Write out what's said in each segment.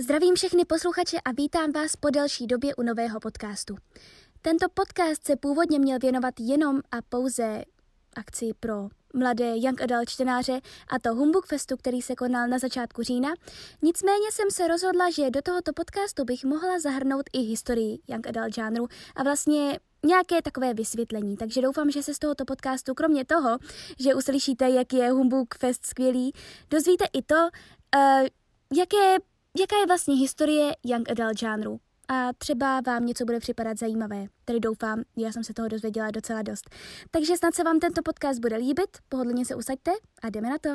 Zdravím všechny posluchače a vítám vás po delší době u nového podcastu. Tento podcast se původně měl věnovat jenom a pouze akci pro mladé Young Adult čtenáře a to Humbug Festu, který se konal na začátku října. Nicméně jsem se rozhodla, že do tohoto podcastu bych mohla zahrnout i historii Young Adult žánru a vlastně nějaké takové vysvětlení. Takže doufám, že se z tohoto podcastu, kromě toho, že uslyšíte, jak je Humbug Fest skvělý, dozvíte i to, uh, jaké, jaká je vlastně historie Young Adult žánru a třeba vám něco bude připadat zajímavé. Tedy doufám, já jsem se toho dozvěděla docela dost. Takže snad se vám tento podcast bude líbit, pohodlně se usaďte a jdeme na to.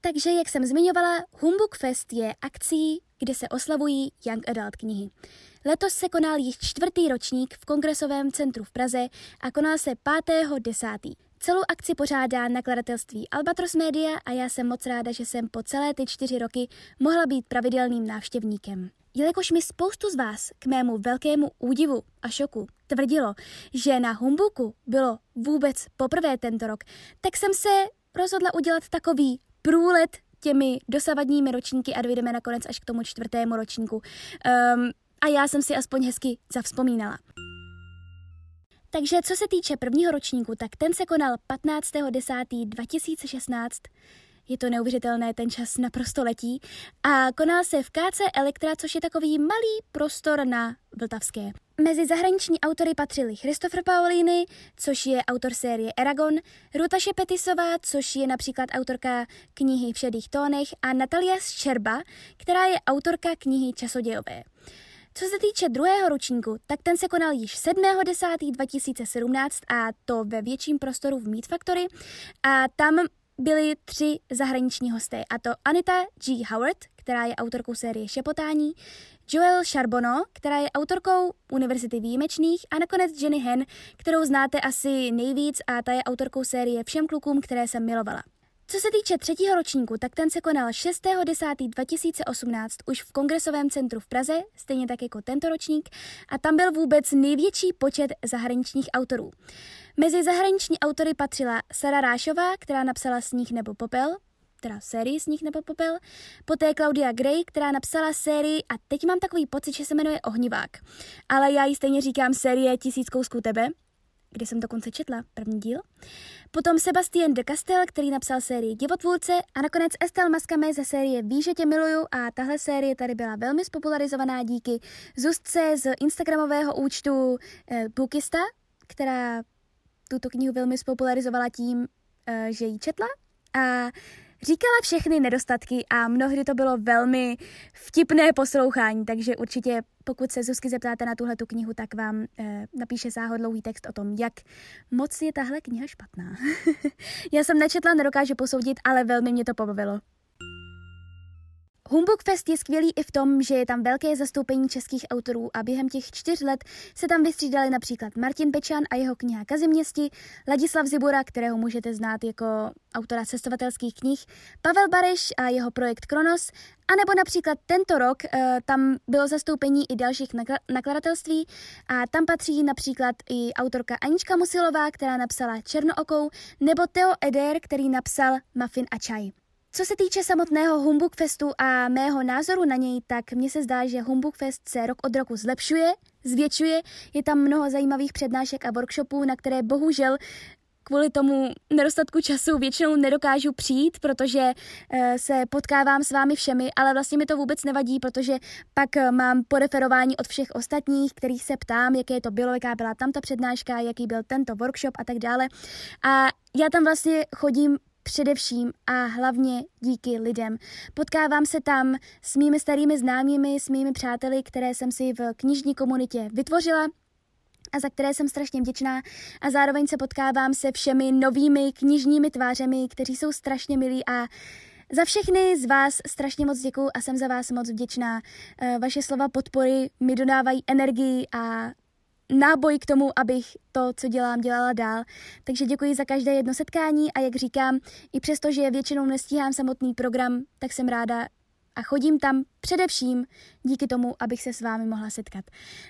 Takže, jak jsem zmiňovala, Humbug Fest je akcí, kde se oslavují Young Adult knihy. Letos se konal již čtvrtý ročník v Kongresovém centru v Praze a konal se 5.10. Celou akci pořádá nakladatelství Albatros Media a já jsem moc ráda, že jsem po celé ty čtyři roky mohla být pravidelným návštěvníkem. Jelikož mi spoustu z vás k mému velkému údivu a šoku tvrdilo, že na Humbuku bylo vůbec poprvé tento rok, tak jsem se rozhodla udělat takový průlet těmi dosavadními ročníky a dojdeme nakonec až k tomu čtvrtému ročníku. Um, a já jsem si aspoň hezky zavzpomínala. Takže co se týče prvního ročníku, tak ten se konal 15.10.2016 je to neuvěřitelné, ten čas naprosto letí. A konal se v KC Elektra, což je takový malý prostor na Vltavské. Mezi zahraniční autory patřili Christopher Paolini, což je autor série Eragon, Ruta Šepetisová, což je například autorka knihy V šedých tónech a Natalia Ščerba, která je autorka knihy Časodějové. Co se týče druhého ročníku, tak ten se konal již 7.10.2017 a to ve větším prostoru v Meat Factory a tam byli tři zahraniční hosté, a to Anita G. Howard, která je autorkou série Šepotání, Joel Charbonneau, která je autorkou Univerzity výjimečných a nakonec Jenny Hen, kterou znáte asi nejvíc a ta je autorkou série Všem klukům, které jsem milovala. Co se týče třetího ročníku, tak ten se konal 6.10.2018 už v Kongresovém centru v Praze, stejně tak jako tento ročník, a tam byl vůbec největší počet zahraničních autorů. Mezi zahraniční autory patřila Sara Rášová, která napsala Sníh nebo popel, teda sérii Sníh nebo popel, poté Claudia Gray, která napsala sérii a teď mám takový pocit, že se jmenuje Ohnivák, ale já ji stejně říkám série Tisíc kousků tebe, kde jsem dokonce četla první díl. Potom Sebastien de Castel, který napsal sérii Divotvůrce a nakonec Estelle Mascame ze série Ví, že tě miluju a tahle série tady byla velmi spopularizovaná díky Zuzce z instagramového účtu eh, Bookista, která tuto knihu velmi spopularizovala tím, eh, že ji četla a Říkala všechny nedostatky a mnohdy to bylo velmi vtipné poslouchání, takže určitě pokud se Zuzky zeptáte na tuhle tu knihu, tak vám e, napíše záhodlouhý text o tom, jak moc je tahle kniha špatná. Já jsem nečetla, nedokážu posoudit, ale velmi mě to pobavilo. Humbug Fest je skvělý i v tom, že je tam velké zastoupení českých autorů a během těch čtyř let se tam vystřídali například Martin Pečan a jeho kniha Kaziměsti, Ladislav Zibura, kterého můžete znát jako autora cestovatelských knih, Pavel Bareš a jeho projekt Kronos, a nebo například tento rok uh, tam bylo zastoupení i dalších nakladatelství a tam patří například i autorka Anička Musilová, která napsala Černookou, nebo Theo Eder, který napsal Muffin a čaj. Co se týče samotného Humbug Festu a mého názoru na něj, tak mně se zdá, že Humbug Fest se rok od roku zlepšuje, zvětšuje, je tam mnoho zajímavých přednášek a workshopů, na které bohužel kvůli tomu nedostatku času většinou nedokážu přijít, protože uh, se potkávám s vámi všemi, ale vlastně mi to vůbec nevadí, protože pak uh, mám poreferování od všech ostatních, kterých se ptám, jaké to bylo, jaká byla tam ta přednáška, jaký byl tento workshop a tak dále. A já tam vlastně chodím především a hlavně díky lidem. Potkávám se tam s mými starými známými, s mými přáteli, které jsem si v knižní komunitě vytvořila a za které jsem strašně vděčná a zároveň se potkávám se všemi novými knižními tvářemi, kteří jsou strašně milí a za všechny z vás strašně moc děkuji a jsem za vás moc vděčná. Eh, vaše slova podpory mi dodávají energii a náboj k tomu, abych to, co dělám, dělala dál. Takže děkuji za každé jedno setkání a jak říkám, i přesto, že většinou nestíhám samotný program, tak jsem ráda a chodím tam především díky tomu, abych se s vámi mohla setkat.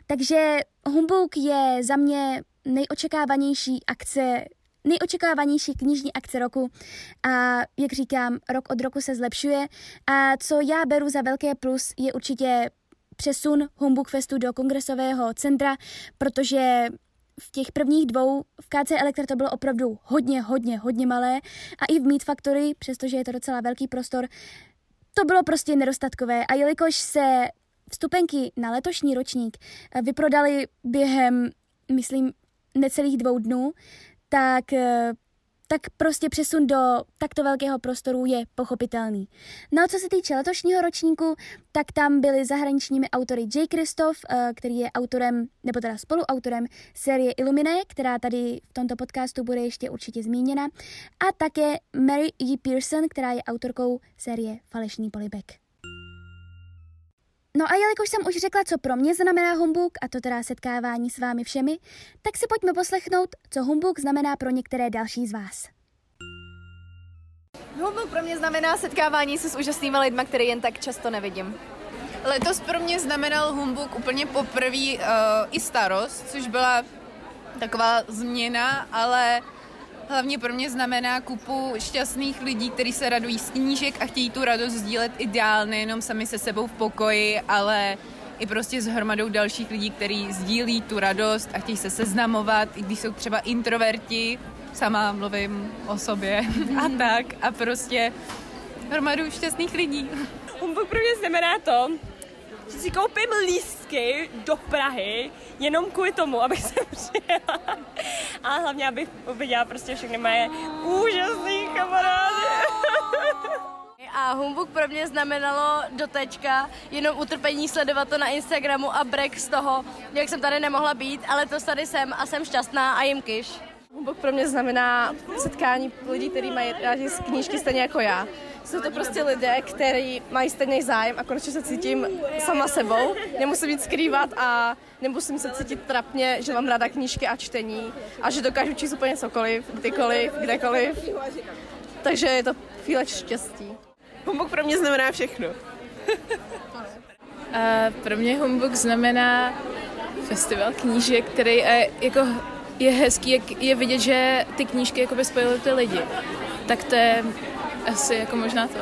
Takže Humbug je za mě nejočekávanější akce nejočekávanější knižní akce roku a jak říkám, rok od roku se zlepšuje a co já beru za velké plus je určitě přesun Humbug Festu do kongresového centra, protože v těch prvních dvou v KC Elektra to bylo opravdu hodně, hodně, hodně malé. A i v Meat Factory, přestože je to docela velký prostor, to bylo prostě nedostatkové. A jelikož se vstupenky na letošní ročník vyprodaly během, myslím, necelých dvou dnů, tak eh, tak prostě přesun do takto velkého prostoru je pochopitelný. No a co se týče letošního ročníku, tak tam byli zahraničními autory J. Kristoff, eh, který je autorem, nebo teda spoluautorem série Illumine, která tady v tomto podcastu bude ještě určitě zmíněna, a také Mary E. Pearson, která je autorkou série Falešný polibek. No a jelikož jsem už řekla, co pro mě znamená humbug, a to teda setkávání s vámi všemi, tak si pojďme poslechnout, co humbug znamená pro některé další z vás. Humbug pro mě znamená setkávání se s úžasnými lidmi, které jen tak často nevidím. Letos pro mě znamenal humbug úplně poprvé uh, i starost, což byla taková změna, ale hlavně pro mě znamená kupu šťastných lidí, kteří se radují z knížek a chtějí tu radost sdílet ideálně nejenom sami se sebou v pokoji, ale i prostě s hromadou dalších lidí, kteří sdílí tu radost a chtějí se seznamovat, i když jsou třeba introverti, sama mluvím o sobě a tak a prostě hromadu šťastných lidí. Humbug pro mě znamená to, že si koupím lístky do Prahy jenom kvůli tomu, abych se přijela. A hlavně, abych uviděla prostě všechny moje úžasné kamarády. A humbug pro mě znamenalo do tečka jenom utrpení sledovat to na Instagramu a break z toho, jak jsem tady nemohla být, ale to tady jsem a jsem šťastná a jim kyš. Humbug pro mě znamená setkání lidí, kteří mají rádi z knížky stejně jako já. Jsou to prostě lidé, kteří mají stejný zájem a konečně se cítím sama sebou. Nemusím nic skrývat a nemusím se cítit trapně, že mám ráda knížky a čtení a že dokážu číst úplně cokoliv, kdykoliv, kdekoliv. Takže je to chvíle štěstí. Humbug pro mě znamená všechno. A pro mě humbug znamená festival knížek, který je, jako, je hezký, jak je vidět, že ty knížky jakoby spojily ty lidi. Tak to je asi jako možná to.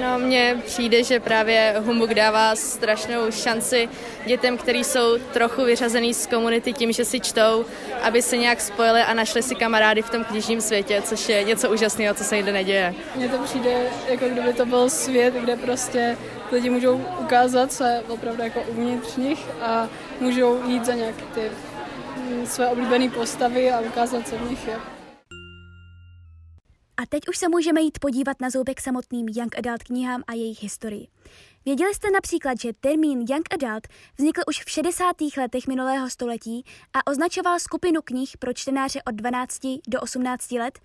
No, mně přijde, že právě Humbug dává strašnou šanci dětem, kteří jsou trochu vyřazený z komunity tím, že si čtou, aby se nějak spojili a našli si kamarády v tom knižním světě, což je něco úžasného, co se jinde neděje. Mně to přijde, jako kdyby to byl svět, kde prostě lidi můžou ukázat se opravdu jako uvnitř nich a můžou jít za nějaké ty své oblíbené postavy a ukázat, co v nich je. A teď už se můžeme jít podívat na zoubek samotným Young Adult knihám a jejich historii. Věděli jste například, že termín Young Adult vznikl už v 60. letech minulého století a označoval skupinu knih pro čtenáře od 12 do 18 let?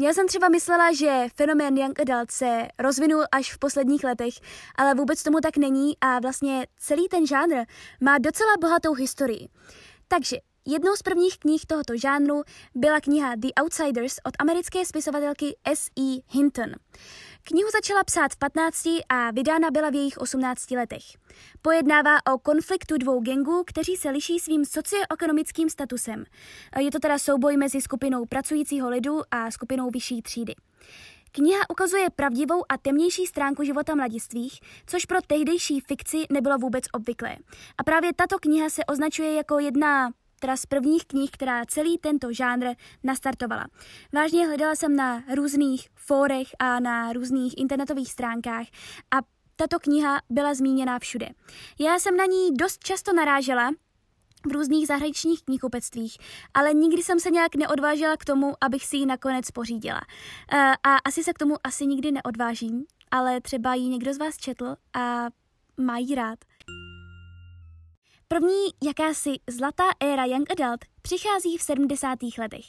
Já jsem třeba myslela, že fenomén Young Adult se rozvinul až v posledních letech, ale vůbec tomu tak není a vlastně celý ten žánr má docela bohatou historii. Takže Jednou z prvních knih tohoto žánru byla kniha The Outsiders od americké spisovatelky S.E. Hinton. Knihu začala psát v 15 a vydána byla v jejich 18 letech. Pojednává o konfliktu dvou gengů, kteří se liší svým socioekonomickým statusem. Je to teda souboj mezi skupinou pracujícího lidu a skupinou vyšší třídy. Kniha ukazuje pravdivou a temnější stránku života mladistvých, což pro tehdejší fikci nebylo vůbec obvyklé. A právě tato kniha se označuje jako jedna teda z prvních knih, která celý tento žánr nastartovala. Vážně hledala jsem na různých fórech a na různých internetových stránkách a tato kniha byla zmíněna všude. Já jsem na ní dost často narážela, v různých zahraničních knihkupectvích, ale nikdy jsem se nějak neodvážila k tomu, abych si ji nakonec pořídila. Eh, a asi se k tomu asi nikdy neodvážím, ale třeba ji někdo z vás četl a má jí rád. První jakási zlatá éra Young Adult přichází v 70. letech.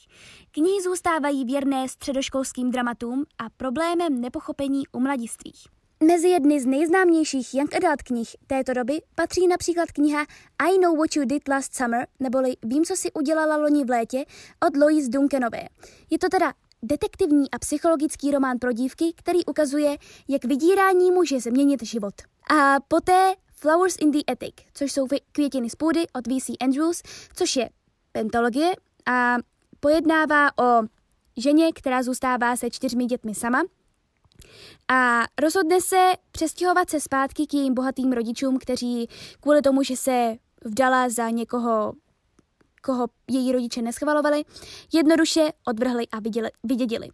Knihy zůstávají věrné středoškolským dramatům a problémem nepochopení u mladistvých. Mezi jedny z nejznámějších Young Adult knih této doby patří například kniha I Know What You Did Last Summer, neboli Vím, co si udělala loni v létě, od Lois Duncanové. Je to teda detektivní a psychologický román pro dívky, který ukazuje, jak vydírání může změnit život. A poté Flowers in the Attic, což jsou květiny z půdy od V.C. Andrews, což je pentologie a pojednává o ženě, která zůstává se čtyřmi dětmi sama a rozhodne se přestěhovat se zpátky k jejím bohatým rodičům, kteří kvůli tomu, že se vdala za někoho, koho její rodiče neschvalovali, jednoduše odvrhli a vydědili.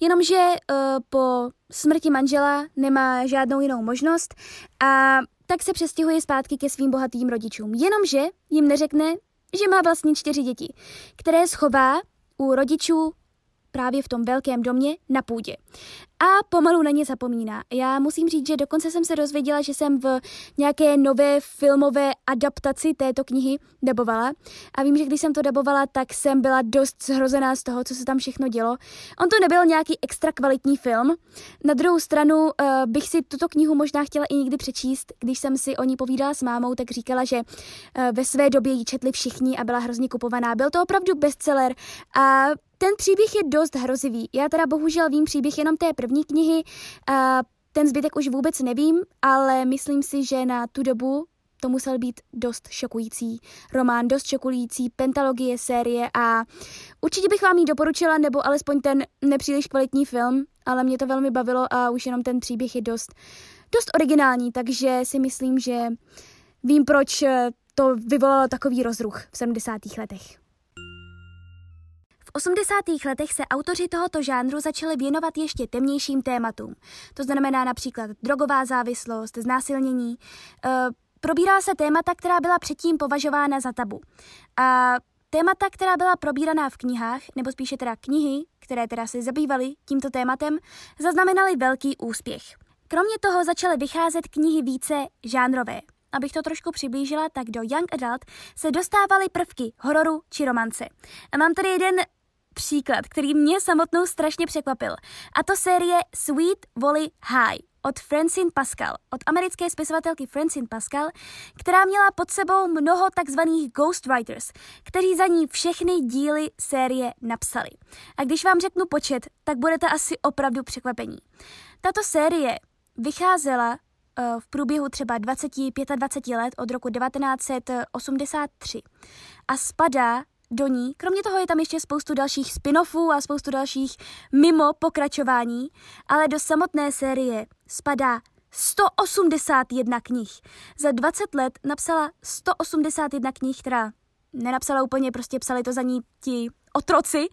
Jenomže uh, po smrti manžela nemá žádnou jinou možnost a tak se přestěhuje zpátky ke svým bohatým rodičům. Jenomže jim neřekne, že má vlastně čtyři děti, které schová u rodičů právě v tom velkém domě na půdě a pomalu na ně zapomíná. Já musím říct, že dokonce jsem se dozvěděla, že jsem v nějaké nové filmové adaptaci této knihy dabovala a vím, že když jsem to dabovala, tak jsem byla dost zhrozená z toho, co se tam všechno dělo. On to nebyl nějaký extra kvalitní film. Na druhou stranu uh, bych si tuto knihu možná chtěla i někdy přečíst. Když jsem si o ní povídala s mámou, tak říkala, že uh, ve své době ji četli všichni a byla hrozně kupovaná. Byl to opravdu bestseller a ten příběh je dost hrozivý. Já teda bohužel vím příběh jenom té první knihy, a ten zbytek už vůbec nevím, ale myslím si, že na tu dobu to musel být dost šokující román, dost šokující pentalogie série a určitě bych vám ji doporučila, nebo alespoň ten nepříliš kvalitní film, ale mě to velmi bavilo a už jenom ten příběh je dost, dost originální, takže si myslím, že vím, proč to vyvolalo takový rozruch v 70. letech. 80. letech se autoři tohoto žánru začali věnovat ještě temnějším tématům. To znamená například drogová závislost, znásilnění. E, probírala se témata, která byla předtím považována za tabu. A témata, která byla probíraná v knihách, nebo spíše teda knihy, které teda se zabývaly tímto tématem, zaznamenaly velký úspěch. Kromě toho začaly vycházet knihy více žánrové. Abych to trošku přiblížila, tak do Young Adult se dostávaly prvky hororu či romance. A mám tady jeden příklad, který mě samotnou strašně překvapil. A to série Sweet Volley High od Francine Pascal, od americké spisovatelky Francine Pascal, která měla pod sebou mnoho takzvaných ghostwriters, kteří za ní všechny díly série napsali. A když vám řeknu počet, tak budete asi opravdu překvapení. Tato série vycházela uh, v průběhu třeba 20-25 let od roku 1983 a spadá do ní. Kromě toho je tam ještě spoustu dalších spin-offů a spoustu dalších mimo pokračování, ale do samotné série spadá 181 knih. Za 20 let napsala 181 knih, která nenapsala úplně, prostě psali to za ní ti otroci,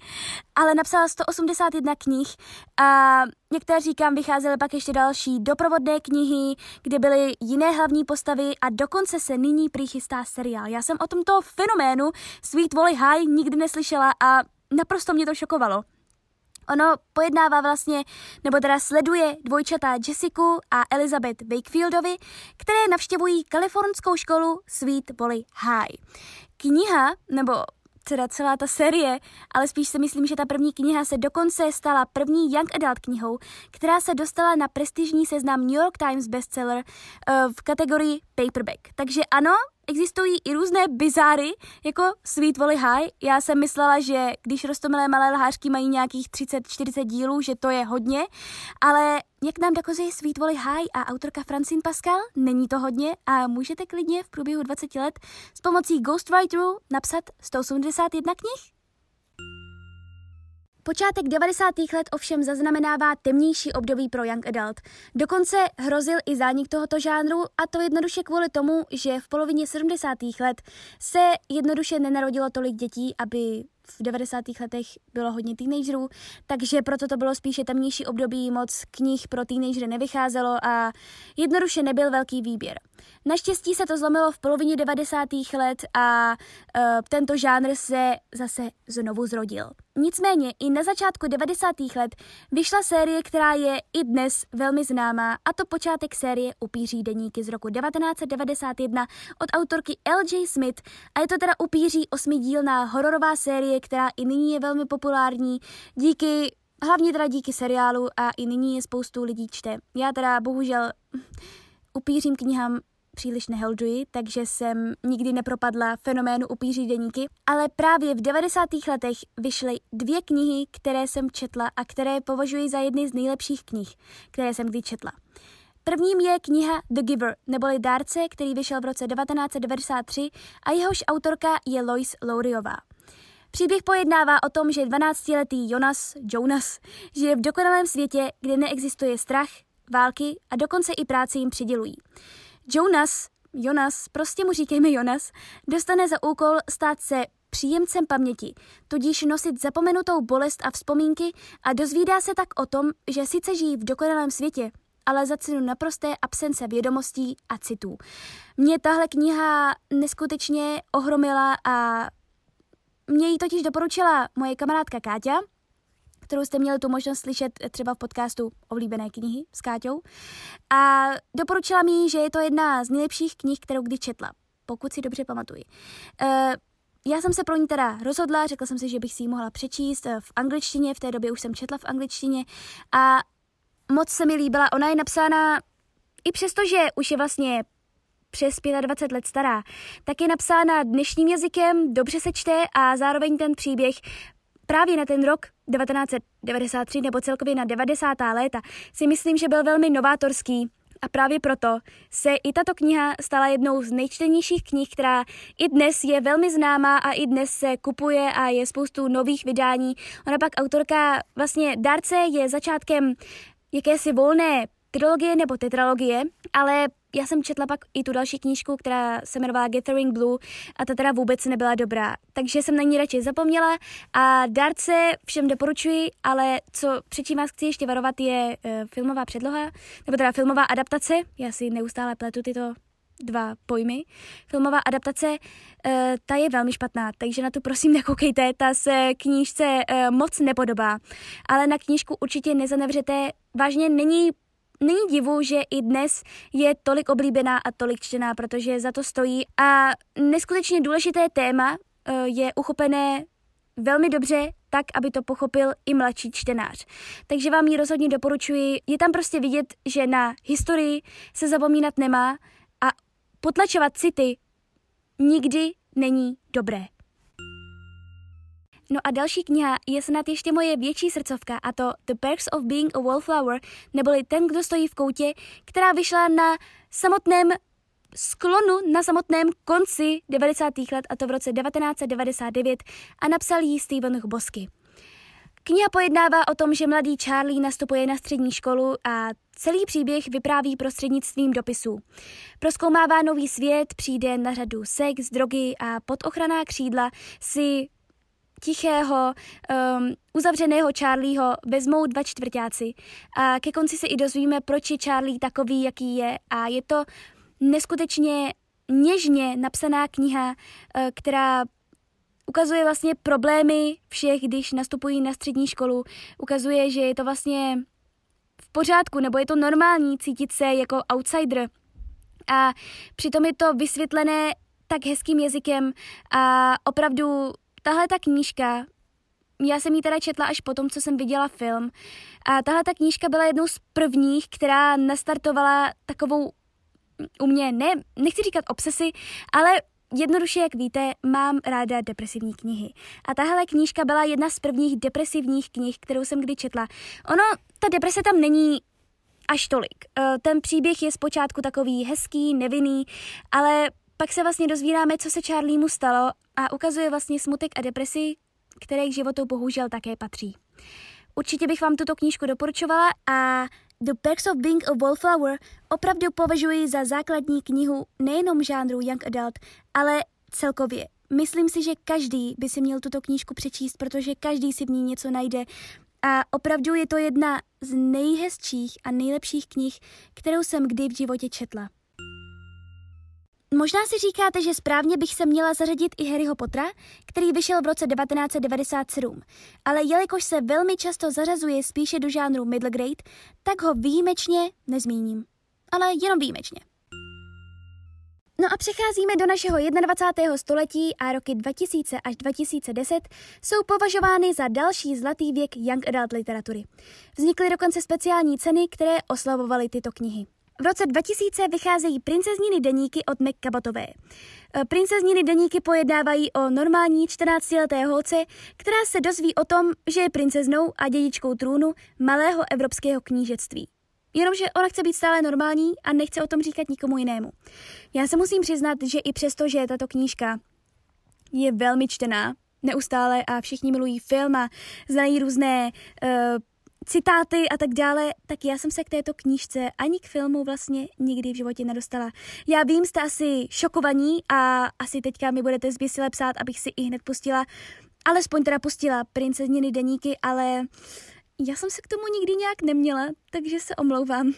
ale napsala 181 knih a některé říkám, vycházely pak ještě další doprovodné knihy, kde byly jiné hlavní postavy a dokonce se nyní přichystá seriál. Já jsem o tomto fenoménu Sweet Valley High nikdy neslyšela a naprosto mě to šokovalo. Ono pojednává vlastně, nebo teda sleduje dvojčata Jessica a Elizabeth Wakefieldovi, které navštěvují kalifornskou školu Sweet Valley High. Kniha, nebo teda celá ta série, ale spíš si myslím, že ta první kniha se dokonce stala první young adult knihou, která se dostala na prestižní seznam New York Times bestseller uh, v kategorii paperback. Takže ano, existují i různé bizáry, jako Sweet Valley High. Já jsem myslela, že když rostomilé malé lhářky mají nějakých 30-40 dílů, že to je hodně, ale jak nám dokazuje Sweet Valley High a autorka Francine Pascal, není to hodně a můžete klidně v průběhu 20 let s pomocí Ghostwriteru napsat 181 knih. Počátek 90. let ovšem zaznamenává temnější období pro Young Adult. Dokonce hrozil i zánik tohoto žánru a to jednoduše kvůli tomu, že v polovině 70. let se jednoduše nenarodilo tolik dětí, aby v 90. letech bylo hodně teenagerů, takže proto to bylo spíše temnější období, moc knih pro teenagery nevycházelo a jednoduše nebyl velký výběr. Naštěstí se to zlomilo v polovině 90. let a uh, tento žánr se zase znovu zrodil. Nicméně i na začátku 90. let vyšla série, která je i dnes velmi známá, a to počátek série Upíří deníky z roku 1991 od autorky L.J. Smith a je to teda Upíří osmidílná hororová série, která i nyní je velmi populární díky Hlavně teda díky seriálu a i nyní je spoustu lidí čte. Já teda bohužel upířím knihám příliš neholduji, takže jsem nikdy nepropadla fenoménu upíří deníky, ale právě v 90. letech vyšly dvě knihy, které jsem četla a které považuji za jedny z nejlepších knih, které jsem kdy četla. Prvním je kniha The Giver, neboli Dárce, který vyšel v roce 1993 a jehož autorka je Lois Lowryová. Příběh pojednává o tom, že 12-letý Jonas, Jonas, žije v dokonalém světě, kde neexistuje strach, války a dokonce i práci jim přidělují. Jonas, Jonas, prostě mu říkejme Jonas, dostane za úkol stát se příjemcem paměti, tudíž nosit zapomenutou bolest a vzpomínky a dozvídá se tak o tom, že sice žijí v dokonalém světě, ale za cenu naprosté absence vědomostí a citů. Mě tahle kniha neskutečně ohromila a mě ji totiž doporučila moje kamarádka Káťa, kterou jste měli tu možnost slyšet třeba v podcastu Oblíbené knihy s Káťou. A doporučila mi, že je to jedna z nejlepších knih, kterou kdy četla, pokud si dobře pamatuji. Uh, já jsem se pro ní teda rozhodla, řekla jsem si, že bych si ji mohla přečíst v angličtině, v té době už jsem četla v angličtině a moc se mi líbila. Ona je napsána, i přesto, že už je vlastně přes 25 let stará, tak je napsána dnešním jazykem, dobře se čte a zároveň ten příběh právě na ten rok 1993 nebo celkově na 90. léta si myslím, že byl velmi novátorský a právě proto se i tato kniha stala jednou z nejčtenějších knih, která i dnes je velmi známá a i dnes se kupuje a je spoustu nových vydání. Ona pak autorka, vlastně dárce je začátkem jakési volné trilogie nebo tetralogie, ale já jsem četla pak i tu další knížku, která se jmenovala Gathering Blue a ta teda vůbec nebyla dobrá. Takže jsem na ní radši zapomněla a dárce všem doporučuji, ale co před čím vás chci ještě varovat je uh, filmová předloha, nebo teda filmová adaptace. Já si neustále pletu tyto dva pojmy. Filmová adaptace, uh, ta je velmi špatná, takže na to prosím nekoukejte, ta se knížce uh, moc nepodobá. Ale na knížku určitě nezanevřete, vážně není Není divu, že i dnes je tolik oblíbená a tolik čtená, protože za to stojí a neskutečně důležité téma uh, je uchopené velmi dobře, tak, aby to pochopil i mladší čtenář. Takže vám ji rozhodně doporučuji. Je tam prostě vidět, že na historii se zapomínat nemá a potlačovat city nikdy není dobré. No a další kniha je snad ještě moje větší srdcovka a to The Perks of Being a Wallflower, neboli Ten, kdo stojí v koutě, která vyšla na samotném sklonu na samotném konci 90. let a to v roce 1999 a napsal ji Stephen Hbosky. Kniha pojednává o tom, že mladý Charlie nastupuje na střední školu a celý příběh vypráví prostřednictvím dopisů. Proskoumává nový svět, přijde na řadu sex, drogy a pod ochraná křídla si tichého, um, uzavřeného Charlieho vezmou dva čtvrtáci a ke konci se i dozvíme, proč je Charlie takový, jaký je a je to neskutečně něžně napsaná kniha, uh, která ukazuje vlastně problémy všech, když nastupují na střední školu. Ukazuje, že je to vlastně v pořádku, nebo je to normální cítit se jako outsider. A přitom je to vysvětlené tak hezkým jazykem a opravdu tahle ta knížka, já jsem ji teda četla až potom, co jsem viděla film. A tahle ta knížka byla jednou z prvních, která nastartovala takovou u mě, ne, nechci říkat obsesy, ale Jednoduše, jak víte, mám ráda depresivní knihy. A tahle knížka byla jedna z prvních depresivních knih, kterou jsem kdy četla. Ono, ta deprese tam není až tolik. E, ten příběh je zpočátku takový hezký, nevinný, ale pak se vlastně dozvídáme, co se Charliemu stalo a ukazuje vlastně smutek a depresi, které k životu bohužel také patří. Určitě bych vám tuto knížku doporučovala a The Perks of Being a Wallflower opravdu považuji za základní knihu nejenom žánru Young Adult, ale celkově. Myslím si, že každý by si měl tuto knížku přečíst, protože každý si v ní něco najde. A opravdu je to jedna z nejhezčích a nejlepších knih, kterou jsem kdy v životě četla. Možná si říkáte, že správně bych se měla zařadit i Harryho Pottera, který vyšel v roce 1997, ale jelikož se velmi často zařazuje spíše do žánru middle grade, tak ho výjimečně nezmíním. Ale jenom výjimečně. No a přecházíme do našeho 21. století a roky 2000 až 2010 jsou považovány za další zlatý věk young adult literatury. Vznikly dokonce speciální ceny, které oslavovaly tyto knihy. V roce 2000 vycházejí princezniny deníky od Mac Cabotové. E, princezniny deníky pojednávají o normální 14-leté holce, která se dozví o tom, že je princeznou a dědičkou trůnu malého evropského knížectví. Jenomže ona chce být stále normální a nechce o tom říkat nikomu jinému. Já se musím přiznat, že i přesto, že tato knížka je velmi čtená, neustále a všichni milují film a znají různé uh, citáty a tak dále, tak já jsem se k této knížce ani k filmu vlastně nikdy v životě nedostala. Já vím, jste asi šokovaní a asi teďka mi budete zběsile psát, abych si i hned pustila, alespoň teda pustila princezniny deníky, ale já jsem se k tomu nikdy nějak neměla, takže se omlouvám.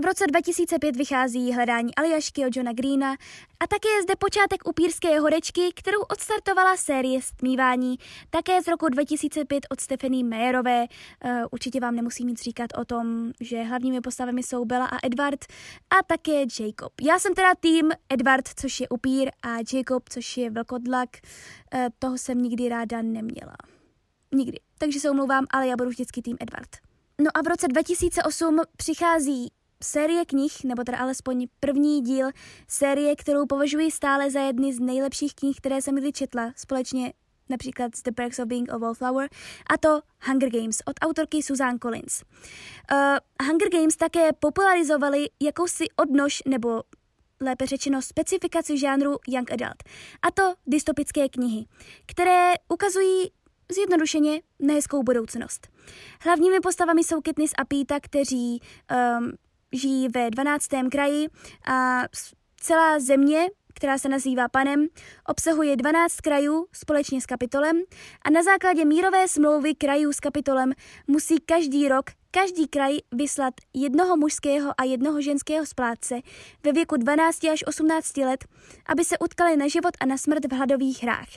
V roce 2005 vychází Hledání Aljašky od Johna Greena a také je zde počátek upírské horečky, kterou odstartovala série Stmívání, také z roku 2005 od Stephanie Mayerové. Uh, určitě vám nemusím nic říkat o tom, že hlavními postavami jsou Bella a Edward a také Jacob. Já jsem teda tým Edward, což je upír, a Jacob, což je vlkodlak. Uh, toho jsem nikdy ráda neměla. Nikdy. Takže se omlouvám, ale já budu vždycky tým Edward. No a v roce 2008 přichází série knih, nebo teda alespoň první díl série, kterou považuji stále za jedny z nejlepších knih, které jsem kdy četla, společně například The Perks of Being a Wallflower, a to Hunger Games od autorky Suzanne Collins. Uh, Hunger Games také popularizovali jakousi odnož nebo lépe řečeno specifikaci žánru Young Adult, a to dystopické knihy, které ukazují zjednodušeně nehezkou budoucnost. Hlavními postavami jsou Katniss a Pita, kteří um, žijí ve 12. kraji a celá země, která se nazývá Panem, obsahuje 12 krajů společně s kapitolem a na základě mírové smlouvy krajů s kapitolem musí každý rok každý kraj vyslat jednoho mužského a jednoho ženského splátce ve věku 12 až 18 let, aby se utkali na život a na smrt v hladových hrách.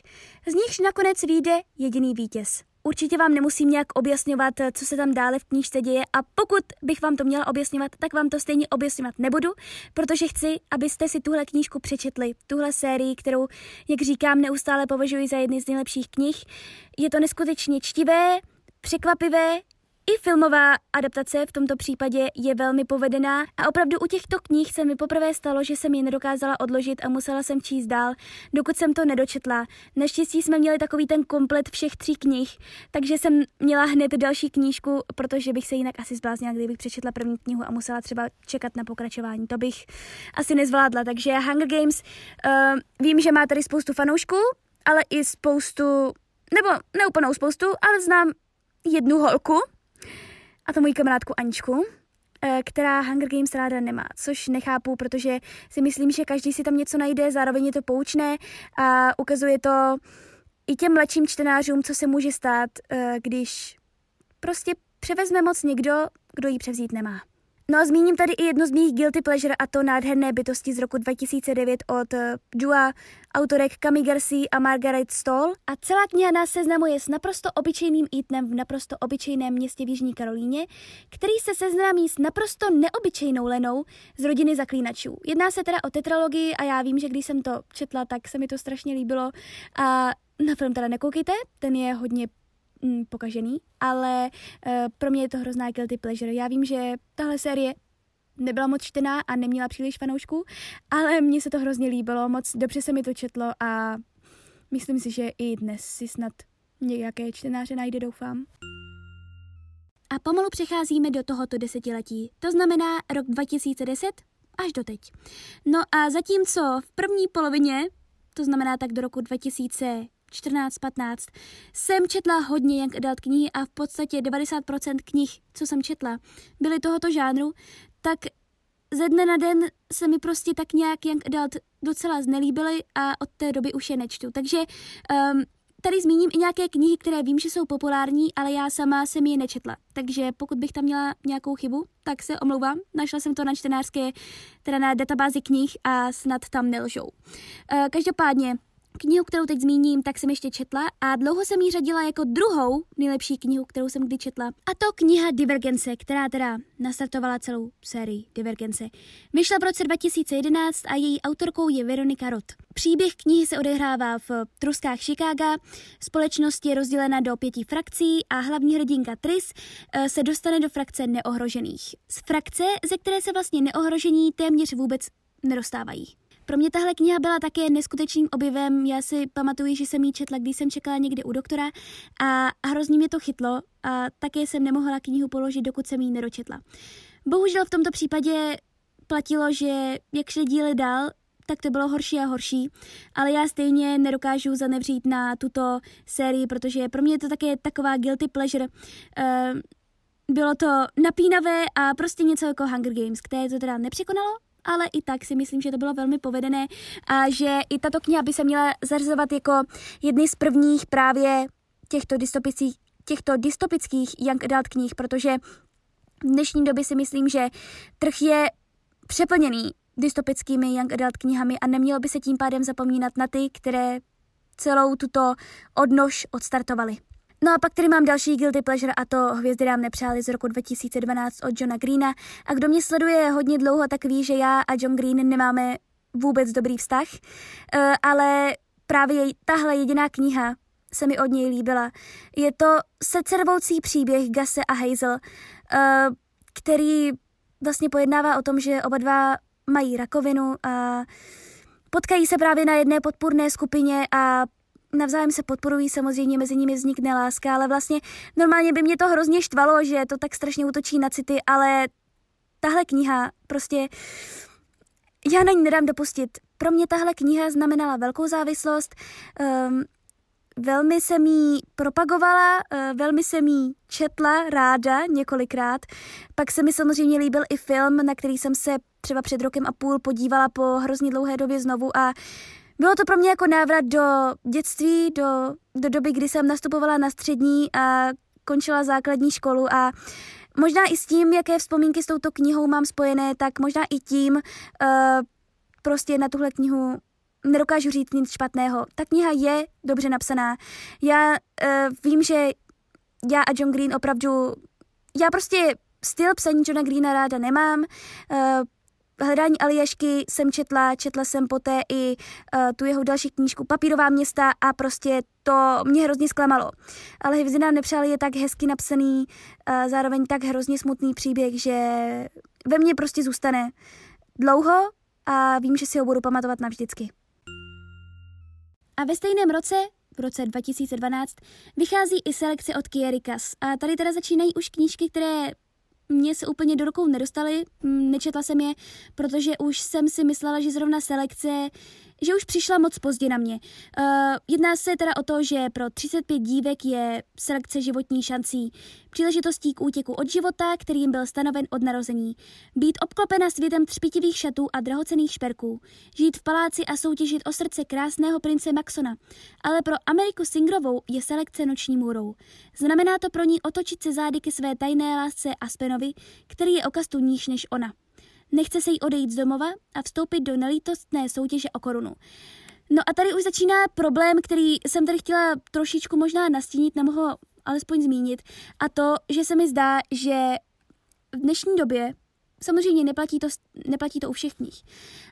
Z nichž nakonec vyjde jediný vítěz. Určitě vám nemusím nějak objasňovat, co se tam dále v knížce děje a pokud bych vám to měla objasňovat, tak vám to stejně objasňovat nebudu, protože chci, abyste si tuhle knížku přečetli, tuhle sérii, kterou, jak říkám, neustále považuji za jedny z nejlepších knih. Je to neskutečně čtivé, překvapivé, i filmová adaptace v tomto případě je velmi povedená a opravdu u těchto knih se mi poprvé stalo, že jsem je nedokázala odložit a musela jsem číst dál, dokud jsem to nedočetla. Naštěstí jsme měli takový ten komplet všech tří knih, takže jsem měla hned další knížku, protože bych se jinak asi zbláznila, kdybych přečetla první knihu a musela třeba čekat na pokračování. To bych asi nezvládla, takže Hunger Games uh, vím, že má tady spoustu fanoušků, ale i spoustu, nebo neúplnou spoustu, ale znám jednu holku, a to moji kamarádku Aničku, eh, která Hunger Games ráda nemá, což nechápu, protože si myslím, že každý si tam něco najde, zároveň je to poučné a ukazuje to i těm mladším čtenářům, co se může stát, eh, když prostě převezme moc někdo, kdo ji převzít nemá. No a zmíním tady i jednu z mých guilty pleasure a to nádherné bytosti z roku 2009 od uh, Dua, autorek Kami Garcia a Margaret Stoll. A celá kniha nás seznamuje s naprosto obyčejným Ethanem v naprosto obyčejném městě v Jižní Karolíně, který se seznámí s naprosto neobyčejnou Lenou z rodiny zaklínačů. Jedná se teda o tetralogii a já vím, že když jsem to četla, tak se mi to strašně líbilo. A na film teda nekoukejte, ten je hodně mm, pokažený, ale uh, pro mě je to hrozná guilty pleasure. Já vím, že tahle série nebyla moc čtená a neměla příliš fanoušků, ale mně se to hrozně líbilo, moc dobře se mi to četlo a myslím si, že i dnes si snad nějaké čtenáře najde, doufám. A pomalu přecházíme do tohoto desetiletí, to znamená rok 2010 až do teď. No a zatímco v první polovině, to znamená tak do roku 2000 14-15, jsem četla hodně young adult knihy a v podstatě 90% knih, co jsem četla, byly tohoto žánru, tak ze dne na den se mi prostě tak nějak young adult docela znelíbily a od té doby už je nečtu. Takže um, tady zmíním i nějaké knihy, které vím, že jsou populární, ale já sama jsem je nečetla. Takže pokud bych tam měla nějakou chybu, tak se omlouvám. Našla jsem to na čtenářské, teda na databázi knih a snad tam nelžou. Uh, každopádně, Knihu, kterou teď zmíním, tak jsem ještě četla a dlouho jsem ji řadila jako druhou nejlepší knihu, kterou jsem kdy četla. A to kniha Divergence, která teda nastartovala celou sérii Divergence. Vyšla v roce 2011 a její autorkou je Veronika Roth. Příběh knihy se odehrává v truskách Chicaga, společnost je rozdělena do pěti frakcí a hlavní hrdinka Tris eh, se dostane do frakce neohrožených. Z frakce, ze které se vlastně neohrožení téměř vůbec nedostávají. Pro mě tahle kniha byla také neskutečným objevem. Já si pamatuju, že jsem ji četla, když jsem čekala někde u doktora a hrozně mě to chytlo a také jsem nemohla knihu položit, dokud jsem ji nedočetla. Bohužel v tomto případě platilo, že jak šli díly dál, tak to bylo horší a horší, ale já stejně nedokážu zanevřít na tuto sérii, protože pro mě je to také taková guilty pleasure. Uh, bylo to napínavé a prostě něco jako Hunger Games, které to teda nepřekonalo, ale i tak si myslím, že to bylo velmi povedené a že i tato kniha by se měla zařazovat jako jedny z prvních právě těchto dystopických, těchto dystopických young adult knih, protože v dnešní době si myslím, že trh je přeplněný dystopickými young adult knihami a nemělo by se tím pádem zapomínat na ty, které celou tuto odnož odstartovaly. No a pak tady mám další guilty pleasure a to Hvězdy nám nepřáli z roku 2012 od Johna Greena. A kdo mě sleduje hodně dlouho, tak ví, že já a John Green nemáme vůbec dobrý vztah, uh, ale právě tahle jediná kniha se mi od něj líbila. Je to secervoucí příběh Gase a Hazel, uh, který vlastně pojednává o tom, že oba dva mají rakovinu a potkají se právě na jedné podpůrné skupině a navzájem se podporují, samozřejmě mezi nimi vznikne láska, ale vlastně normálně by mě to hrozně štvalo, že to tak strašně útočí na city, ale tahle kniha prostě já na ní nedám dopustit. Pro mě tahle kniha znamenala velkou závislost, um, velmi jsem jí propagovala, uh, velmi jsem jí četla ráda několikrát. Pak se mi samozřejmě líbil i film, na který jsem se třeba před rokem a půl podívala po hrozně dlouhé době znovu a bylo to pro mě jako návrat do dětství, do, do doby, kdy jsem nastupovala na střední a končila základní školu a možná i s tím, jaké vzpomínky s touto knihou mám spojené, tak možná i tím uh, prostě na tuhle knihu nedokážu říct nic špatného. Ta kniha je dobře napsaná. Já uh, vím, že já a John Green opravdu, já prostě styl psaní Johna Greena ráda nemám. Uh, Hledání Aliešky jsem četla, četla jsem poté i uh, tu jeho další knížku Papírová města a prostě to mě hrozně zklamalo. Ale Hvězdy nám nepřáli je tak hezky napsaný, uh, zároveň tak hrozně smutný příběh, že ve mně prostě zůstane dlouho a vím, že si ho budu pamatovat navždycky. A ve stejném roce v roce 2012 vychází i selekce od Kierikas. A tady teda začínají už knížky, které mě se úplně do rukou nedostaly, nečetla jsem je, protože už jsem si myslela, že zrovna selekce že už přišla moc pozdě na mě. Uh, jedná se teda o to, že pro 35 dívek je selekce životní šancí, příležitostí k útěku od života, který jim byl stanoven od narození, být obklopena světem třpitivých šatů a drahocených šperků, žít v paláci a soutěžit o srdce krásného prince Maxona. Ale pro Ameriku Singrovou je selekce noční můrou. Znamená to pro ní otočit se zády ke své tajné lásce Aspenovi, který je o kastu níž než ona. Nechce se jí odejít z domova a vstoupit do nelítostné soutěže o korunu. No a tady už začíná problém, který jsem tady chtěla trošičku možná nastínit, nemohu ho alespoň zmínit, a to, že se mi zdá, že v dnešní době, samozřejmě neplatí to, neplatí to u všech knih,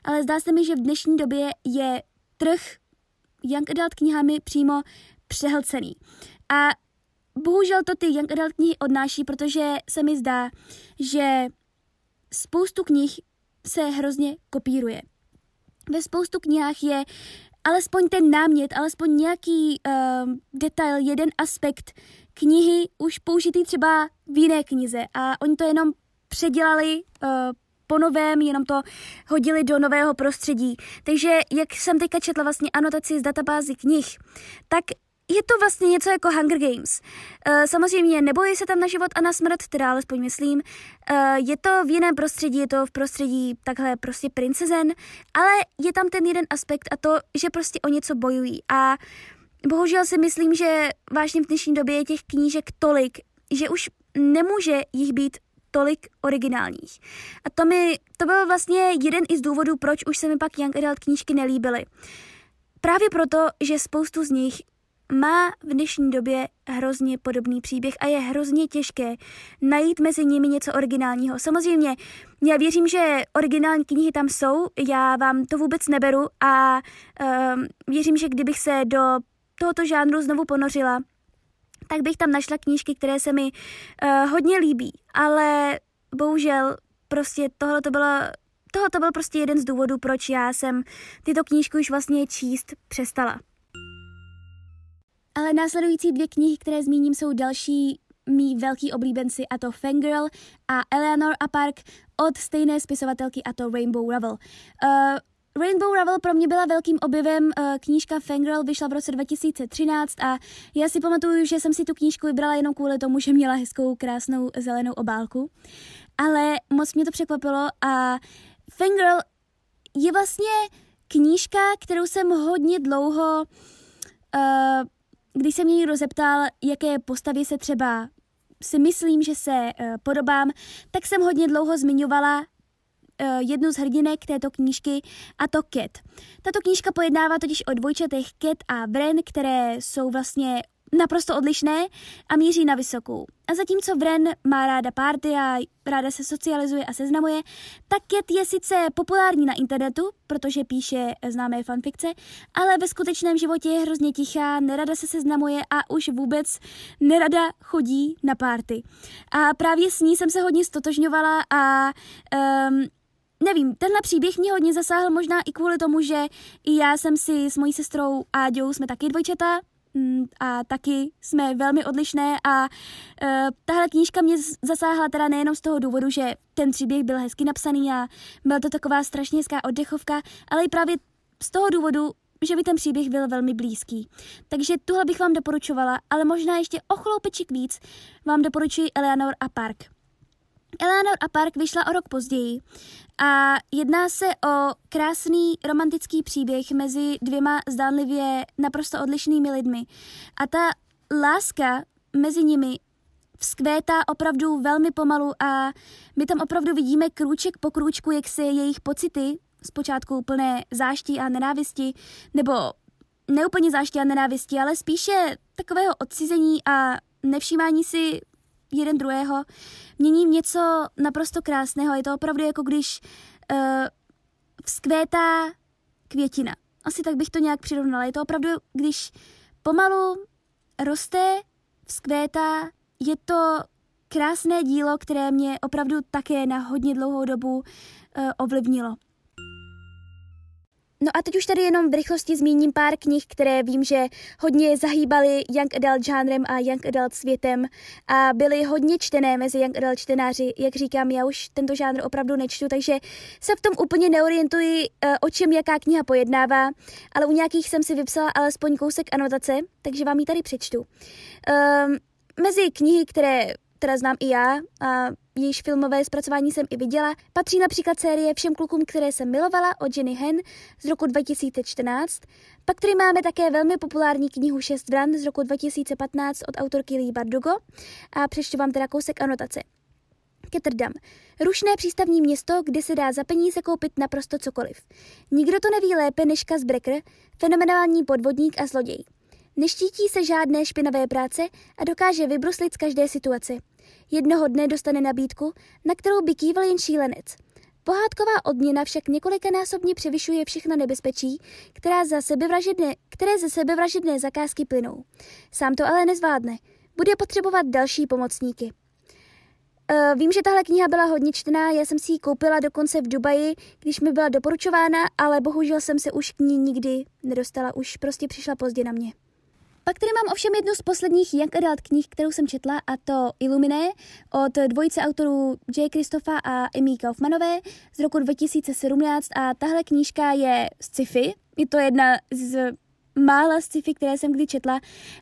ale zdá se mi, že v dnešní době je trh young adult knihami přímo přehlcený. A bohužel to ty young adult knihy odnáší, protože se mi zdá, že spoustu knih se hrozně kopíruje. Ve spoustu knihách je alespoň ten námět, alespoň nějaký uh, detail, jeden aspekt knihy už použitý třeba v jiné knize a oni to jenom předělali uh, po novém, jenom to hodili do nového prostředí. Takže jak jsem teďka četla vlastně anotaci z databázy knih, tak je to vlastně něco jako Hunger Games. Uh, samozřejmě nebojí se tam na život a na smrt, teda alespoň myslím. Uh, je to v jiném prostředí, je to v prostředí takhle prostě princezen, ale je tam ten jeden aspekt a to, že prostě o něco bojují. A bohužel si myslím, že vážně v dnešní době je těch knížek tolik, že už nemůže jich být tolik originálních. A to mi, to byl vlastně jeden i z důvodů, proč už se mi pak Young Adult knížky nelíbily. Právě proto, že spoustu z nich má v dnešní době hrozně podobný příběh a je hrozně těžké najít mezi nimi něco originálního. Samozřejmě, já věřím, že originální knihy tam jsou, já vám to vůbec neberu a um, věřím, že kdybych se do tohoto žánru znovu ponořila, tak bych tam našla knížky, které se mi uh, hodně líbí, ale bohužel prostě tohle to bylo Tohle to byl prostě jeden z důvodů, proč já jsem tyto knížky už vlastně číst přestala. Ale následující dvě knihy, které zmíním, jsou další mý velký oblíbenci a to Fangirl a Eleanor a Park od stejné spisovatelky a to Rainbow Revel. Uh, Rainbow Ravel pro mě byla velkým objevem. Eh, knížka Fangirl vyšla v roce 2013 a já si pamatuju, že jsem si tu knížku vybrala jenom kvůli tomu, že měla hezkou, krásnou zelenou obálku. Ale moc mě to překvapilo a Fangirl je vlastně knížka, kterou jsem hodně dlouho, uh, když se mě někdo zeptal, jaké postavy se třeba si myslím, že se uh, podobám, tak jsem hodně dlouho zmiňovala uh, jednu z hrdinek této knížky a to Cat. Tato knížka pojednává totiž o dvojčatech Cat a Bren, které jsou vlastně naprosto odlišné a míří na vysokou. A zatímco Vren má ráda párty a ráda se socializuje a seznamuje, tak Cat je sice populární na internetu, protože píše známé fanfikce, ale ve skutečném životě je hrozně tichá, nerada se seznamuje a už vůbec nerada chodí na párty. A právě s ní jsem se hodně stotožňovala a um, nevím, tenhle příběh mě hodně zasáhl možná i kvůli tomu, že i já jsem si s mojí sestrou Áďou, jsme taky dvojčata, a taky jsme velmi odlišné a uh, tahle knížka mě zasáhla teda nejenom z toho důvodu, že ten příběh byl hezky napsaný a byla to taková strašně hezká oddechovka, ale i právě z toho důvodu, že by ten příběh byl velmi blízký. Takže tuhle bych vám doporučovala, ale možná ještě o chloupeček víc vám doporučuji Eleanor a Park. Eleanor a Park vyšla o rok později a jedná se o krásný romantický příběh mezi dvěma zdánlivě naprosto odlišnými lidmi. A ta láska mezi nimi vzkvétá opravdu velmi pomalu a my tam opravdu vidíme krůček po krůčku, jak se jejich pocity, zpočátku plné záští a nenávisti, nebo neúplně záští a nenávisti, ale spíše takového odcizení a nevšímání si jeden druhého, mění něco naprosto krásného. Je to opravdu jako když uh, vzkvétá květina. Asi tak bych to nějak přirovnala. Je to opravdu, když pomalu roste, vzkvétá, je to krásné dílo, které mě opravdu také na hodně dlouhou dobu uh, ovlivnilo. No a teď už tady jenom v rychlosti zmíním pár knih, které vím, že hodně zahýbaly young adult žánrem a young adult světem a byly hodně čtené mezi young adult čtenáři. Jak říkám, já už tento žánr opravdu nečtu, takže se v tom úplně neorientuji, eh, o čem jaká kniha pojednává, ale u nějakých jsem si vypsala alespoň kousek anotace, takže vám ji tady přečtu. Um, mezi knihy, které teda znám i já a jejíž filmové zpracování jsem i viděla, patří například série Všem klukům, které jsem milovala od Jenny Hen z roku 2014. Pak tady máme také velmi populární knihu Šest vran z roku 2015 od autorky Lee Bardugo a přečtu vám teda kousek anotace. Ketterdam. Rušné přístavní město, kde se dá za peníze koupit naprosto cokoliv. Nikdo to neví lépe než Kasbrecker, fenomenální podvodník a zloděj. Neštítí se žádné špinavé práce a dokáže vybruslit z každé situace. Jednoho dne dostane nabídku, na kterou by kýval jen šílenec. Pohádková odměna však několikanásobně převyšuje všechna nebezpečí, která za sebevražedné, které ze sebevražedné zakázky plynou. Sám to ale nezvládne. Bude potřebovat další pomocníky. Uh, vím, že tahle kniha byla hodně čtená, já jsem si ji koupila dokonce v Dubaji, když mi byla doporučována, ale bohužel jsem se už k ní nikdy nedostala, už prostě přišla pozdě na mě. Pak tady mám ovšem jednu z posledních young adult knih, kterou jsem četla, a to Illuminé od dvojice autorů J. Kristofa a Emmy Kaufmanové z roku 2017 a tahle knížka je sci-fi. Je to jedna z mála sci-fi, které jsem kdy četla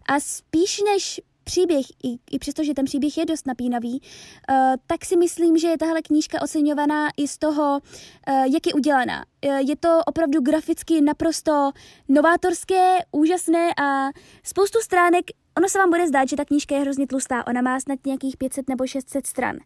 a spíš než příběh, i, i přesto, že ten příběh je dost napínavý, uh, tak si myslím, že je tahle knížka oceňovaná i z toho, uh, jak je udělaná. Uh, je to opravdu graficky naprosto novátorské, úžasné a spoustu stránek, ono se vám bude zdát, že ta knížka je hrozně tlustá, ona má snad nějakých 500 nebo 600 stran.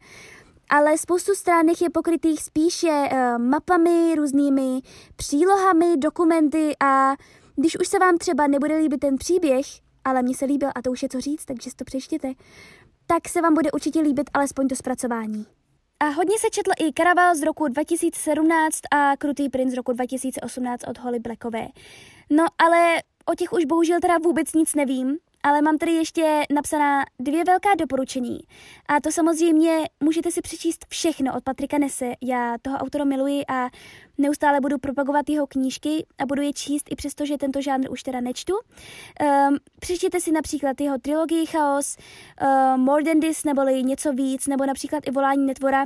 Ale spoustu stránek je pokrytých spíše uh, mapami, různými přílohami, dokumenty a když už se vám třeba nebude líbit ten příběh, ale mně se líbil a to už je co říct, takže si to přečtěte, tak se vám bude určitě líbit alespoň to zpracování. A hodně se četl i Karaval z roku 2017 a Krutý princ z roku 2018 od Holly Blackové. No ale o těch už bohužel teda vůbec nic nevím, ale mám tady ještě napsaná dvě velká doporučení. A to samozřejmě můžete si přečíst všechno od Patrika Nese. Já toho autora miluji a neustále budu propagovat jeho knížky a budu je číst i přesto, že tento žánr už teda nečtu. Um, přečtěte si například jeho trilogii Chaos, uh, More Than This, neboli něco víc, nebo například i Volání netvora,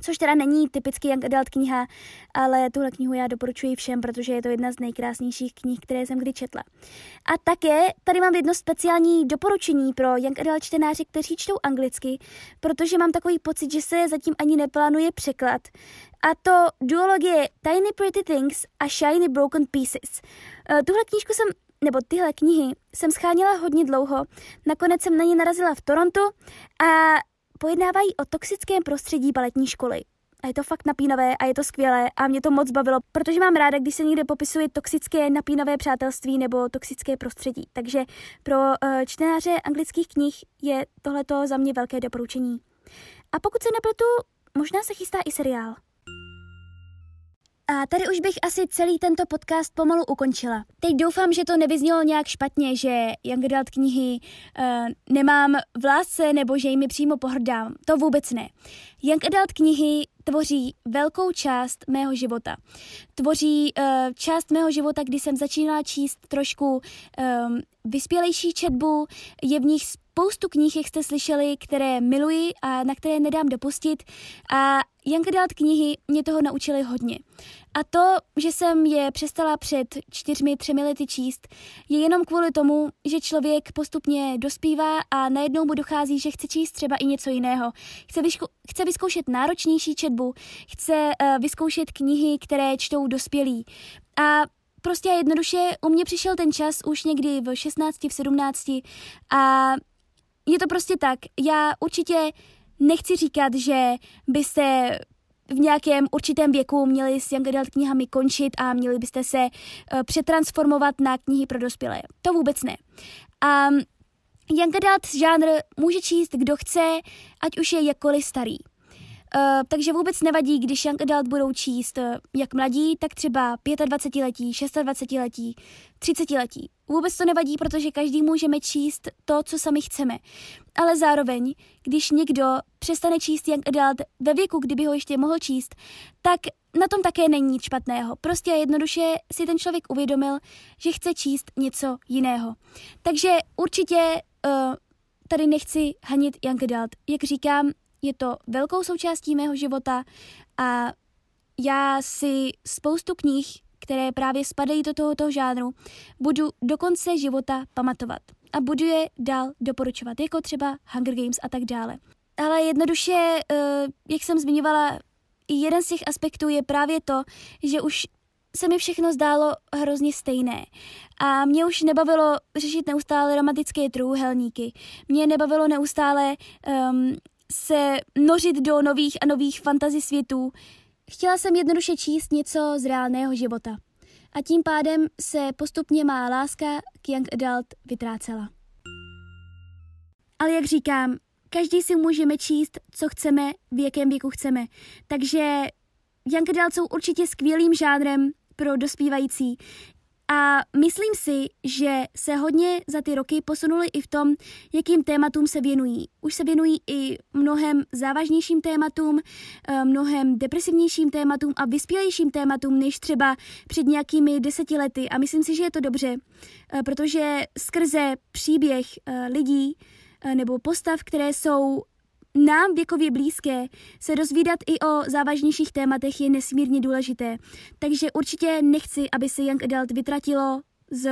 což teda není typicky young adult kniha, ale tuhle knihu já doporučuji všem, protože je to jedna z nejkrásnějších knih, které jsem kdy četla. A také tady mám jedno speciální doporučení pro young adult čtenáři, kteří čtou anglicky, protože mám takový pocit, že se zatím ani neplánuje překlad. A to duologie Tiny Pretty Things a Shiny Broken Pieces. Eh, tuhle knížku jsem nebo tyhle knihy jsem scháněla hodně dlouho, nakonec jsem na ně narazila v Torontu a pojednávají o toxickém prostředí baletní školy. A je to fakt napínavé a je to skvělé a mě to moc bavilo, protože mám ráda, když se někde popisuje toxické napínavé přátelství nebo toxické prostředí. Takže pro uh, čtenáře anglických knih je tohleto za mě velké doporučení. A pokud se nepletu, možná se chystá i seriál. A tady už bych asi celý tento podcast pomalu ukončila. Teď doufám, že to nevyznělo nějak špatně, že Young Adult knihy uh, nemám v lásce nebo že jimi přímo pohrdám. To vůbec ne. Young Adult knihy tvoří velkou část mého života. Tvoří uh, část mého života, kdy jsem začínala číst trošku um, vyspělejší četbu, je v nich spoustu knih, jak jste slyšeli, které miluji a na které nedám dopustit a Young Adult knihy mě toho naučily hodně. A to, že jsem je přestala před čtyřmi, třemi lety číst, je jenom kvůli tomu, že člověk postupně dospívá a najednou mu dochází, že chce číst třeba i něco jiného. Chce, vyško- chce vyzkoušet náročnější četbu, chce uh, vyzkoušet knihy, které čtou dospělí. A prostě jednoduše u mě přišel ten čas už někdy v 16, v 17 a je to prostě tak. Já určitě nechci říkat, že byste v nějakém určitém věku měli s young adult knihami končit a měli byste se uh, přetransformovat na knihy pro dospělé. To vůbec ne. A um, young adult žánr může číst kdo chce, ať už je jakkoliv starý. Uh, takže vůbec nevadí, když young adult budou číst uh, jak mladí, tak třeba 25-letí, 26-letí, 30-letí. Vůbec to nevadí, protože každý můžeme číst to, co sami chceme. Ale zároveň, když někdo přestane číst young adult ve věku, kdyby ho ještě mohl číst, tak na tom také není nic špatného. Prostě jednoduše si ten člověk uvědomil, že chce číst něco jiného. Takže určitě uh, tady nechci hanit young adult. Jak říkám, je to velkou součástí mého života a já si spoustu knih, které právě spadají do tohoto žánru, budu do konce života pamatovat a budu je dál doporučovat, jako třeba Hunger Games a tak dále. Ale jednoduše, eh, jak jsem zmiňovala, jeden z těch aspektů je právě to, že už se mi všechno zdálo hrozně stejné. A mě už nebavilo řešit neustále romantické trůhelníky. Mě nebavilo neustále um, se nořit do nových a nových fantasy světů. Chtěla jsem jednoduše číst něco z reálného života. A tím pádem se postupně má láska k young adult vytrácela. Ale jak říkám, každý si můžeme číst, co chceme, v jakém věku chceme. Takže young adult jsou určitě skvělým žánrem pro dospívající. A myslím si, že se hodně za ty roky posunuli i v tom, jakým tématům se věnují. Už se věnují i mnohem závažnějším tématům, eh, mnohem depresivnějším tématům a vyspělejším tématům, než třeba před nějakými deseti lety. A myslím si, že je to dobře, eh, protože skrze příběh eh, lidí nebo postav, které jsou nám věkově blízké se rozvídat i o závažnějších tématech je nesmírně důležité. Takže určitě nechci, aby se Young Adult vytratilo z,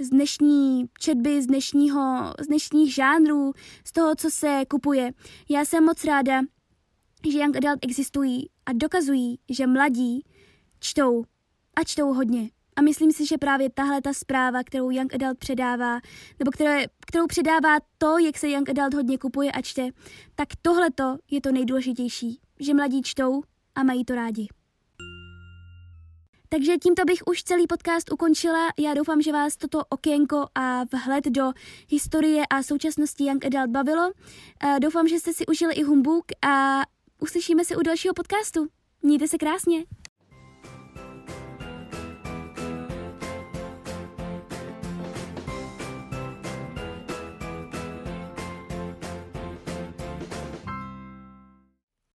z dnešní četby, z, dnešního, z dnešních žánrů, z toho, co se kupuje. Já jsem moc ráda, že Young Adult existují a dokazují, že mladí čtou a čtou hodně. A myslím si, že právě tahle ta zpráva, kterou Young Adult předává, nebo které, kterou předává to, jak se Young Adult hodně kupuje a čte, tak tohleto je to nejdůležitější, že mladí čtou a mají to rádi. Takže tímto bych už celý podcast ukončila. Já doufám, že vás toto okénko a vhled do historie a současnosti Young Adult bavilo. Doufám, že jste si užili i Humbuk a uslyšíme se u dalšího podcastu. Mějte se krásně.